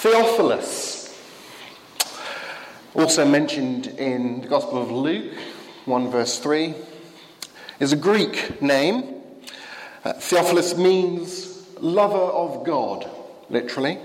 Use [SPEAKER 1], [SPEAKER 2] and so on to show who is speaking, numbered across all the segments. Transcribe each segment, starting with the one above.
[SPEAKER 1] Theophilus, also mentioned in the Gospel of Luke 1 verse 3, is a Greek name. Uh, Theophilus means lover of God, literally.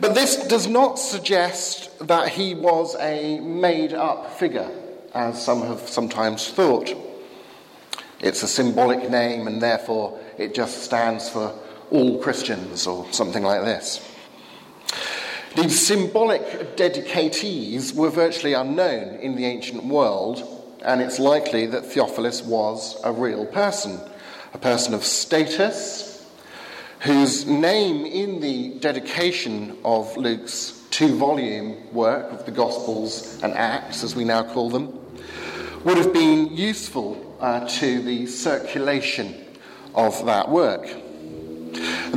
[SPEAKER 1] But this does not suggest that he was a made up figure, as some have sometimes thought. It's a symbolic name, and therefore it just stands for all Christians or something like this. These symbolic dedicatees were virtually unknown in the ancient world, and it's likely that Theophilus was a real person, a person of status, whose name in the dedication of Luke's two volume work of the Gospels and Acts, as we now call them, would have been useful uh, to the circulation of that work.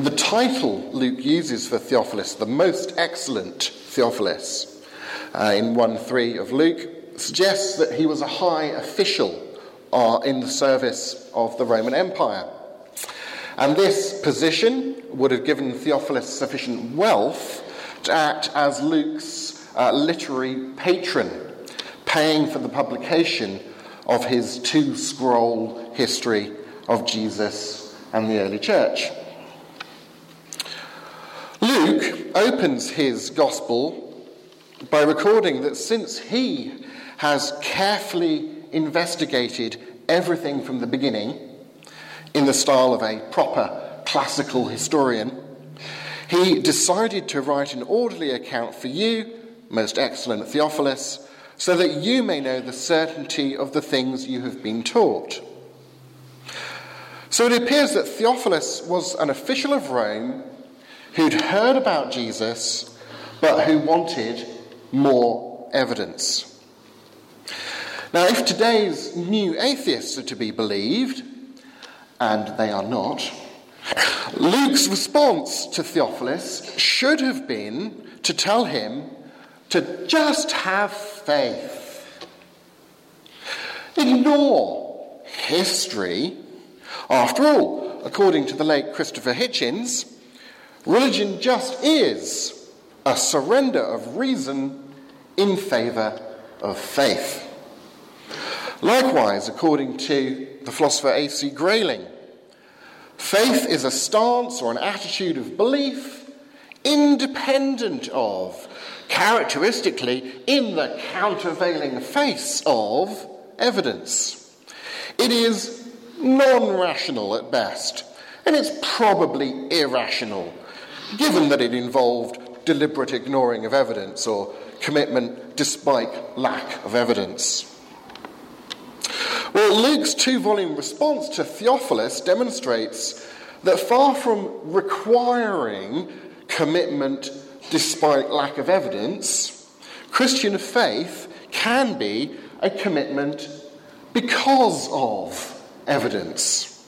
[SPEAKER 1] The title Luke uses for Theophilus, the most excellent Theophilus, uh, in 1 3 of Luke, suggests that he was a high official uh, in the service of the Roman Empire. And this position would have given Theophilus sufficient wealth to act as Luke's uh, literary patron, paying for the publication of his two scroll history of Jesus and the early church. Luke opens his gospel by recording that since he has carefully investigated everything from the beginning in the style of a proper classical historian, he decided to write an orderly account for you, most excellent Theophilus, so that you may know the certainty of the things you have been taught. So it appears that Theophilus was an official of Rome who'd heard about Jesus, but who wanted more evidence. Now, if today's new atheists are to be believed, and they are not, Luke's response to Theophilus should have been to tell him to just have faith. Ignore history. After all, according to the late Christopher Hitchens, Religion just is a surrender of reason in favour of faith. Likewise, according to the philosopher A.C. Grayling, faith is a stance or an attitude of belief independent of, characteristically, in the countervailing face of evidence. It is non rational at best, and it's probably irrational given that it involved deliberate ignoring of evidence or commitment despite lack of evidence. Well, Luke's two volume response to Theophilus demonstrates that far from requiring commitment despite lack of evidence, Christian faith can be a commitment because of evidence.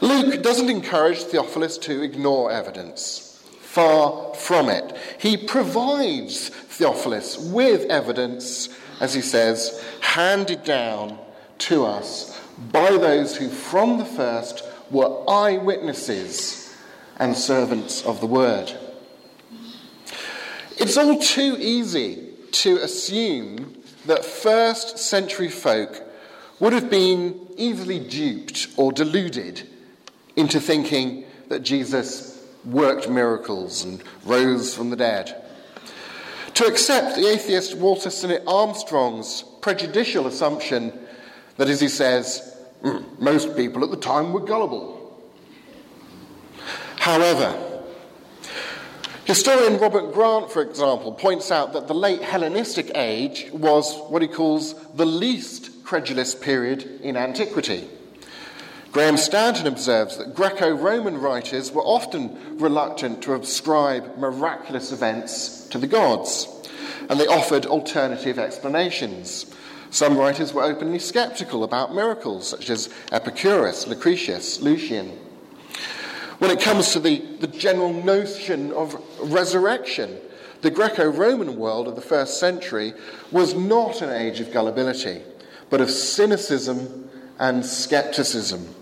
[SPEAKER 1] Luke doesn't encourage Theophilus to ignore evidence. Far from it. He provides Theophilus with evidence, as he says, handed down to us by those who from the first were eyewitnesses and servants of the word. It's all too easy to assume that first century folk would have been easily duped or deluded into thinking that Jesus worked miracles and rose from the dead. To accept the atheist Walter Sinnott Armstrong's prejudicial assumption that, as he says, mm, most people at the time were gullible. However, historian Robert Grant, for example, points out that the late Hellenistic age was what he calls the least credulous period in antiquity. Graham Stanton observes that Greco Roman writers were often reluctant to ascribe miraculous events to the gods, and they offered alternative explanations. Some writers were openly skeptical about miracles, such as Epicurus, Lucretius, Lucian. When it comes to the, the general notion of resurrection, the Greco Roman world of the first century was not an age of gullibility, but of cynicism and skepticism.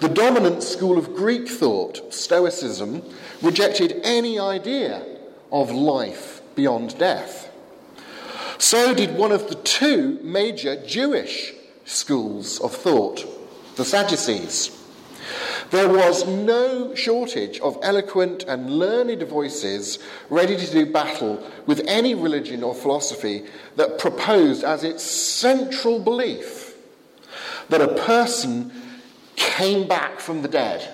[SPEAKER 1] The dominant school of Greek thought, Stoicism, rejected any idea of life beyond death. So did one of the two major Jewish schools of thought, the Sadducees. There was no shortage of eloquent and learned voices ready to do battle with any religion or philosophy that proposed as its central belief that a person came back from the dead.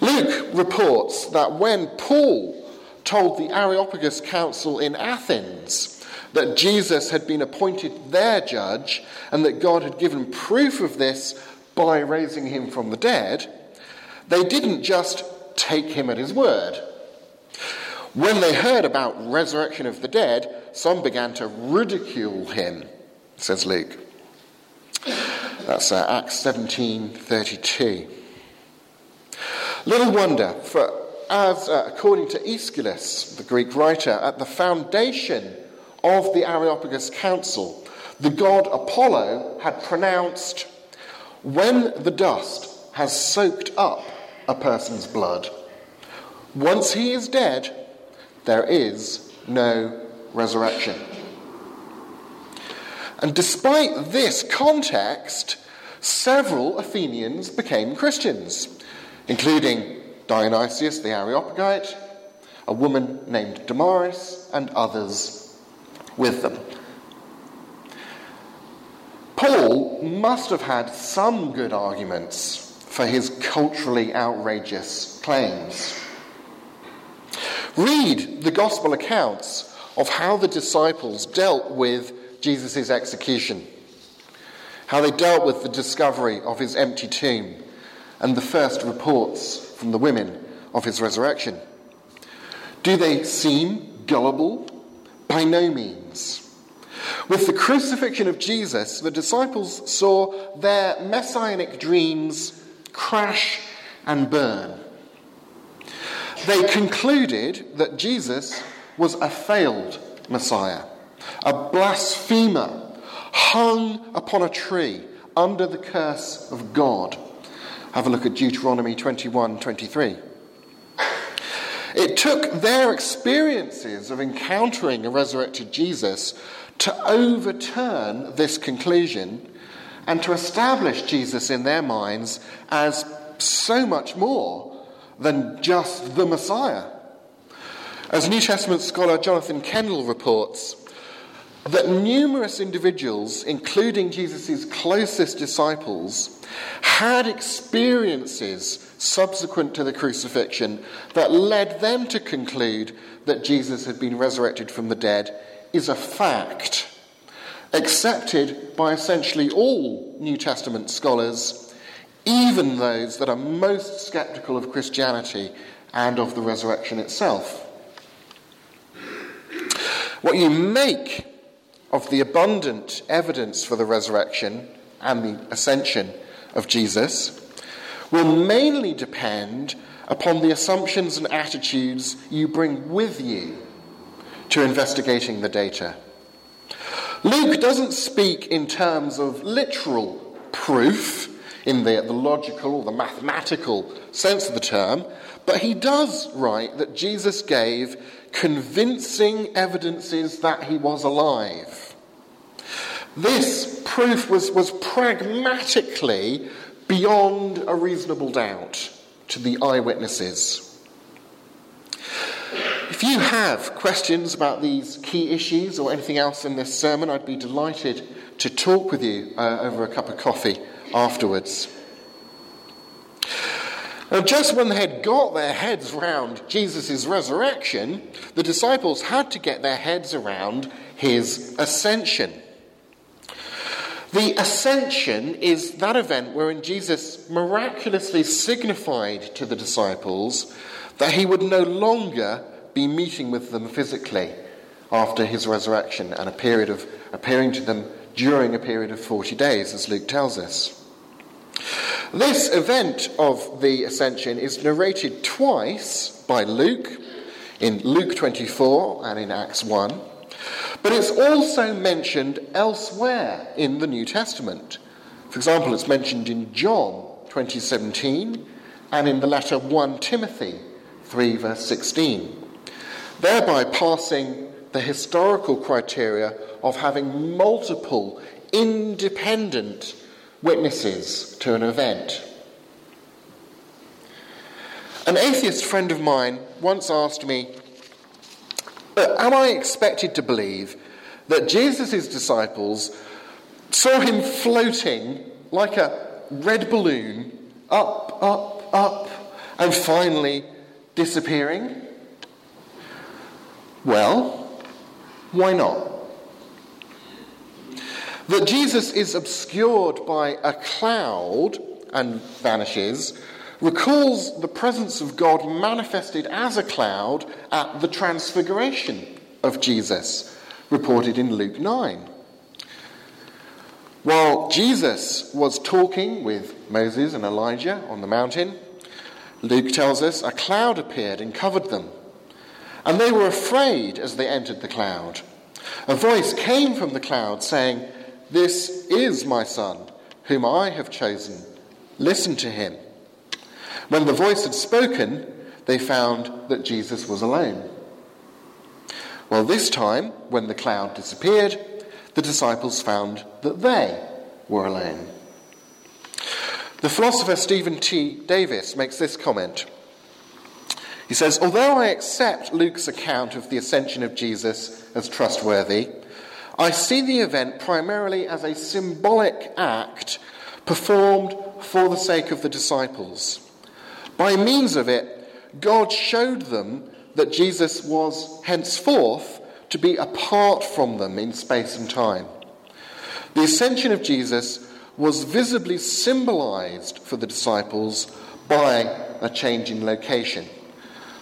[SPEAKER 1] Luke reports that when Paul told the Areopagus Council in Athens that Jesus had been appointed their judge and that God had given proof of this by raising him from the dead, they didn't just take him at his word. When they heard about resurrection of the dead, some began to ridicule him, says Luke. That's uh, Acts 17:32. Little wonder, for as uh, according to Aeschylus, the Greek writer, at the foundation of the Areopagus Council, the god Apollo had pronounced when the dust has soaked up a person's blood, once he is dead, there is no resurrection. And despite this context, several Athenians became Christians, including Dionysius the Areopagite, a woman named Damaris, and others with them. Paul must have had some good arguments for his culturally outrageous claims. Read the gospel accounts of how the disciples dealt with Jesus' execution, how they dealt with the discovery of his empty tomb, and the first reports from the women of his resurrection. Do they seem gullible? By no means. With the crucifixion of Jesus, the disciples saw their messianic dreams crash and burn. They concluded that Jesus was a failed Messiah, a blasphemer hung upon a tree under the curse of God. Have a look at Deuteronomy 21 23. It took their experiences of encountering a resurrected Jesus to overturn this conclusion and to establish Jesus in their minds as so much more than just the Messiah. As New Testament scholar Jonathan Kendall reports, that numerous individuals, including Jesus' closest disciples, had experiences subsequent to the crucifixion that led them to conclude that Jesus had been resurrected from the dead is a fact accepted by essentially all New Testament scholars, even those that are most skeptical of Christianity and of the resurrection itself. What you make of the abundant evidence for the resurrection and the ascension of Jesus will mainly depend upon the assumptions and attitudes you bring with you to investigating the data. Luke doesn't speak in terms of literal proof in the, the logical or the mathematical sense of the term, but he does write that Jesus gave convincing evidences that he was alive. This proof was, was pragmatically beyond a reasonable doubt to the eyewitnesses. If you have questions about these key issues or anything else in this sermon, I'd be delighted to talk with you uh, over a cup of coffee afterwards. Now, just when they had got their heads round Jesus' resurrection, the disciples had to get their heads around his ascension. The ascension is that event wherein Jesus miraculously signified to the disciples that he would no longer be meeting with them physically after his resurrection and a period of appearing to them during a period of 40 days, as Luke tells us. This event of the ascension is narrated twice by Luke, in Luke 24 and in Acts 1, but it's also mentioned elsewhere in the New Testament. For example, it's mentioned in John 2017 and in the letter 1 Timothy 3, verse 16, thereby passing the historical criteria of having multiple independent witnesses to an event. An atheist friend of mine once asked me, am I expected to believe that Jesus' disciples saw him floating like a red balloon up, up, up, and finally disappearing? Well, why not? That Jesus is obscured by a cloud and vanishes recalls the presence of God manifested as a cloud at the transfiguration of Jesus, reported in Luke 9. While Jesus was talking with Moses and Elijah on the mountain, Luke tells us a cloud appeared and covered them. And they were afraid as they entered the cloud. A voice came from the cloud saying, this is my son, whom I have chosen. Listen to him. When the voice had spoken, they found that Jesus was alone. Well, this time, when the cloud disappeared, the disciples found that they were alone. The philosopher Stephen T. Davis makes this comment. He says, Although I accept Luke's account of the ascension of Jesus as trustworthy, I see the event primarily as a symbolic act performed for the sake of the disciples. By means of it, God showed them that Jesus was henceforth to be apart from them in space and time. The ascension of Jesus was visibly symbolized for the disciples by a change in location.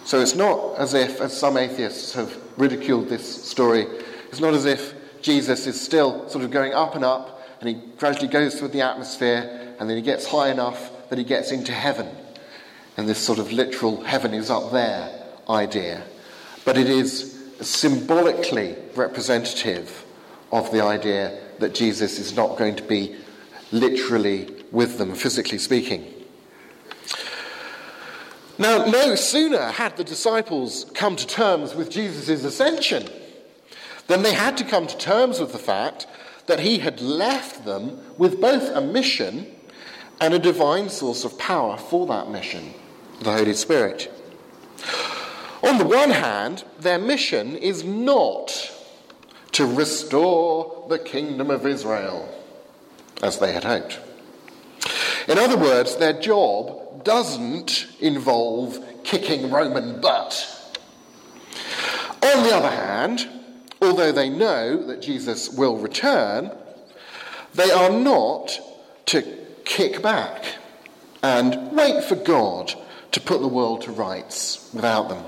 [SPEAKER 1] So it's not as if, as some atheists have ridiculed this story, it's not as if Jesus is still sort of going up and up, and he gradually goes through the atmosphere, and then he gets high enough that he gets into heaven. And this sort of literal heaven is up there idea. But it is symbolically representative of the idea that Jesus is not going to be literally with them, physically speaking. Now, no sooner had the disciples come to terms with Jesus' ascension then they had to come to terms with the fact that he had left them with both a mission and a divine source of power for that mission, the Holy Spirit. On the one hand, their mission is not to restore the kingdom of Israel, as they had hoped. In other words, their job doesn't involve kicking Roman butt. On the other hand, although they know that Jesus will return, they are not to kick back and wait for God to put the world to rights without them.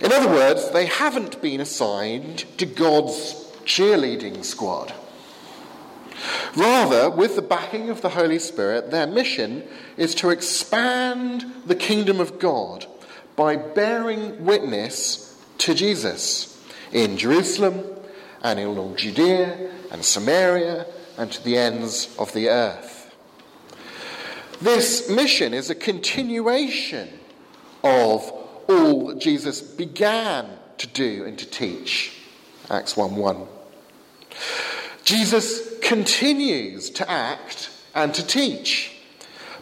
[SPEAKER 1] In other words, they haven't been assigned to God's cheerleading squad. Rather, with the backing of the Holy Spirit, their mission is to expand the kingdom of God by bearing witness to Jesus in Jerusalem and in all Judea and Samaria and to the ends of the earth. This mission is a continuation of all that Jesus began to do and to teach. Acts 1 1. Jesus continues to act and to teach,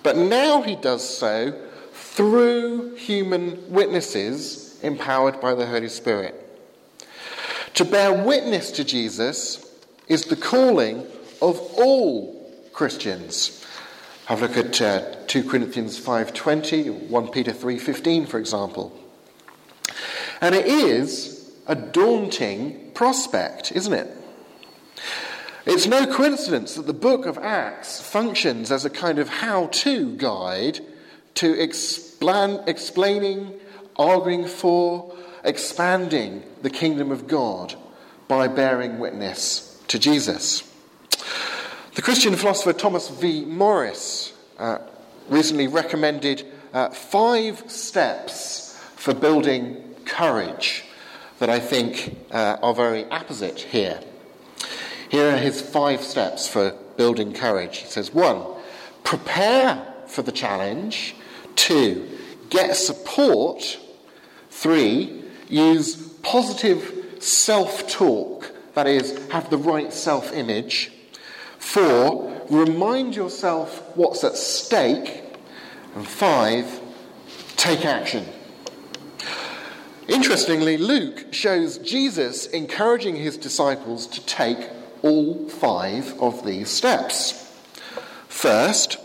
[SPEAKER 1] but now he does so through human witnesses empowered by the Holy Spirit. To bear witness to Jesus is the calling of all Christians. Have a look at uh, 2 Corinthians 5.20, 1 Peter 3.15, for example. And it is a daunting prospect, isn't it? It's no coincidence that the book of Acts functions as a kind of how to guide to explain, explaining, arguing for, expanding the kingdom of God by bearing witness to Jesus. The Christian philosopher Thomas V. Morris uh, recently recommended uh, five steps for building courage that I think uh, are very apposite here. Here are his five steps for building courage. He says, one, prepare for the challenge. Two, get support. Three, use positive self talk, that is, have the right self image. Four, remind yourself what's at stake. And five, take action. Interestingly, Luke shows Jesus encouraging his disciples to take all five of these steps. First,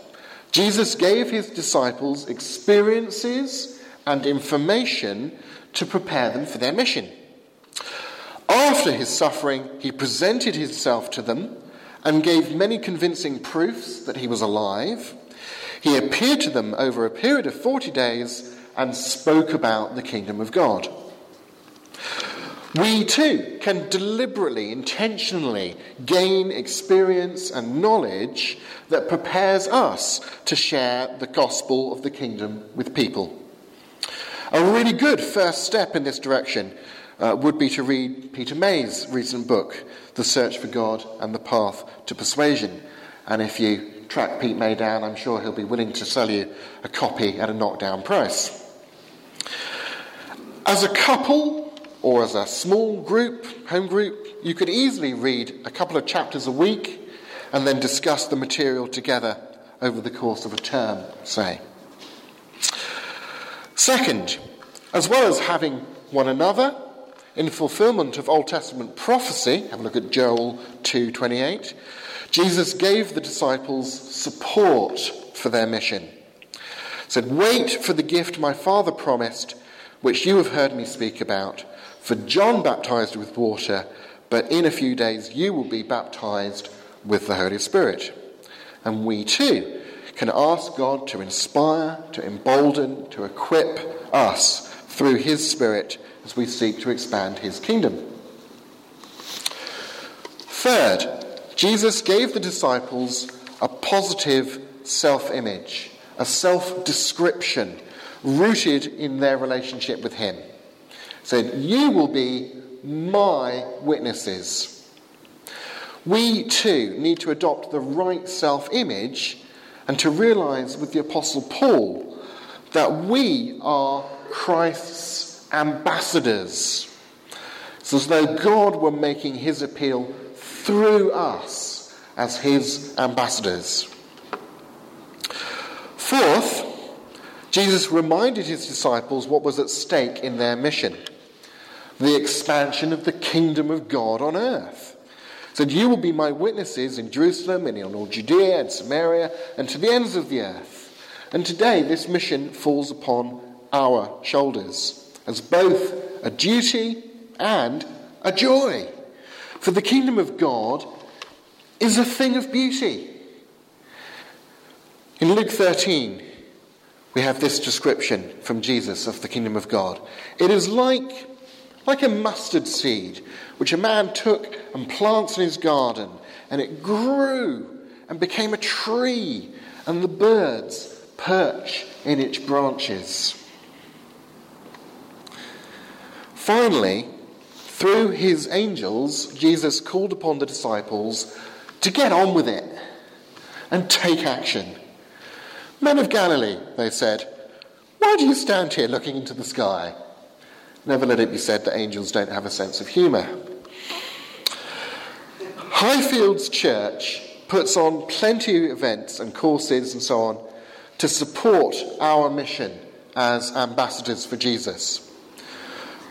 [SPEAKER 1] Jesus gave his disciples experiences and information to prepare them for their mission. After his suffering, he presented himself to them and gave many convincing proofs that he was alive. He appeared to them over a period of 40 days and spoke about the kingdom of God. We too can deliberately, intentionally gain experience and knowledge that prepares us to share the gospel of the kingdom with people. A really good first step in this direction uh, would be to read Peter May's recent book, The Search for God and the Path to Persuasion. And if you track Pete May down, I'm sure he'll be willing to sell you a copy at a knockdown price. As a couple or as a small group, home group, you could easily read a couple of chapters a week and then discuss the material together over the course of a term, say. Second, as well as having one another in fulfillment of Old Testament prophecy, have a look at Joel 2:28, Jesus gave the disciples support for their mission. He said, "Wait for the gift my Father promised, which you have heard me speak about. For John baptized with water, but in a few days you will be baptized with the Holy Spirit." And we too can ask God to inspire, to embolden, to equip us through His Spirit as we seek to expand His kingdom. Third, Jesus gave the disciples a positive self image, a self description rooted in their relationship with Him. Said, You will be my witnesses. We too need to adopt the right self image and to realize with the Apostle Paul that we are Christ's ambassadors. It's as though God were making his appeal through us as his ambassadors. Fourth, Jesus reminded his disciples what was at stake in their mission the expansion of the kingdom of God on earth said, You will be my witnesses in Jerusalem and in all Judea and Samaria and to the ends of the earth. And today, this mission falls upon our shoulders as both a duty and a joy. For the kingdom of God is a thing of beauty. In Luke 13, we have this description from Jesus of the kingdom of God. It is like, like a mustard seed which a man took and plants in his garden, and it grew and became a tree, and the birds perch in its branches. Finally, through his angels, Jesus called upon the disciples to get on with it and take action. Men of Galilee, they said, why do you stand here looking into the sky? Never let it be said that angels don't have a sense of humour. Highfields Church puts on plenty of events and courses and so on to support our mission as ambassadors for Jesus.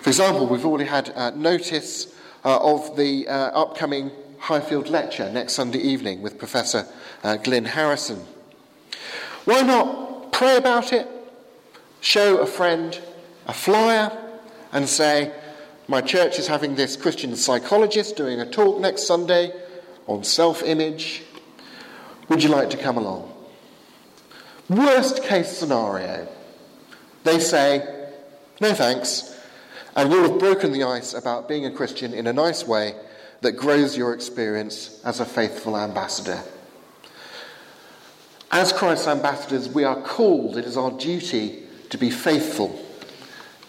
[SPEAKER 1] For example, we've already had uh, notice uh, of the uh, upcoming Highfield lecture next Sunday evening with Professor uh, Glyn Harrison. Why not pray about it, show a friend a flyer, and say, My church is having this Christian psychologist doing a talk next Sunday on self image. Would you like to come along? Worst case scenario, they say, No thanks, and you'll have broken the ice about being a Christian in a nice way that grows your experience as a faithful ambassador. As Christ's ambassadors, we are called, it is our duty to be faithful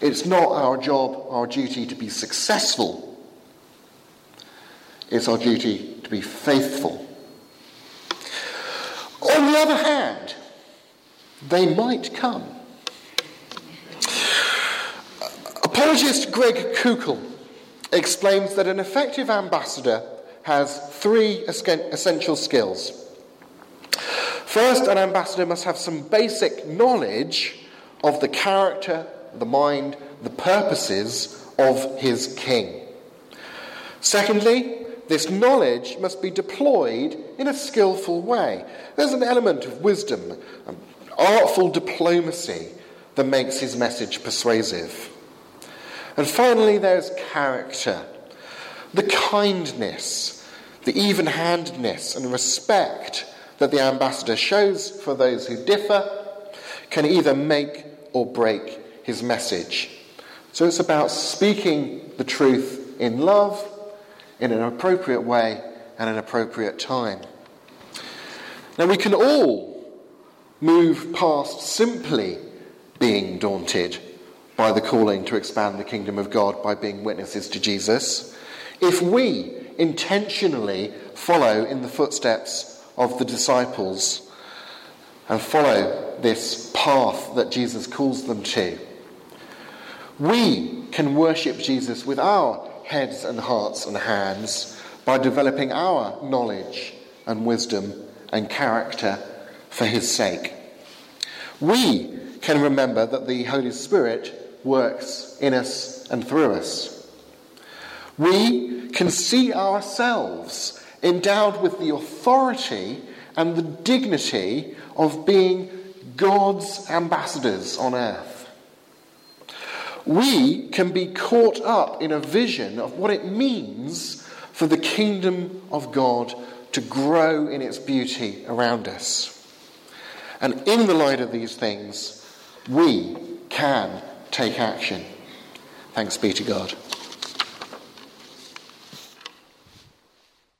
[SPEAKER 1] it's not our job, our duty to be successful. It's our duty to be faithful. On the other hand, they might come. Apologist Greg Koukl explains that an effective ambassador has three essential skills. First, an ambassador must have some basic knowledge of the character, the mind, the purposes of his king. Secondly, this knowledge must be deployed in a skillful way. There's an element of wisdom, um, artful diplomacy that makes his message persuasive. And finally, there's character, the kindness, the even handedness and respect that the ambassador shows for those who differ can either make or break his message. So it's about speaking the truth in love, in an appropriate way, and an appropriate time. Now, we can all move past simply being daunted by the calling to expand the kingdom of God by being witnesses to Jesus if we intentionally follow in the footsteps of the disciples and follow this path that Jesus calls them to. We can worship Jesus with our heads and hearts and hands by developing our knowledge and wisdom and character for his sake. We can remember that the Holy Spirit works in us and through us. We can see ourselves endowed with the authority and the dignity of being God's ambassadors on earth. We can be caught up in a vision of what it means for the kingdom of God to grow in its beauty around us. And in the light of these things, we can take action. Thanks be to God.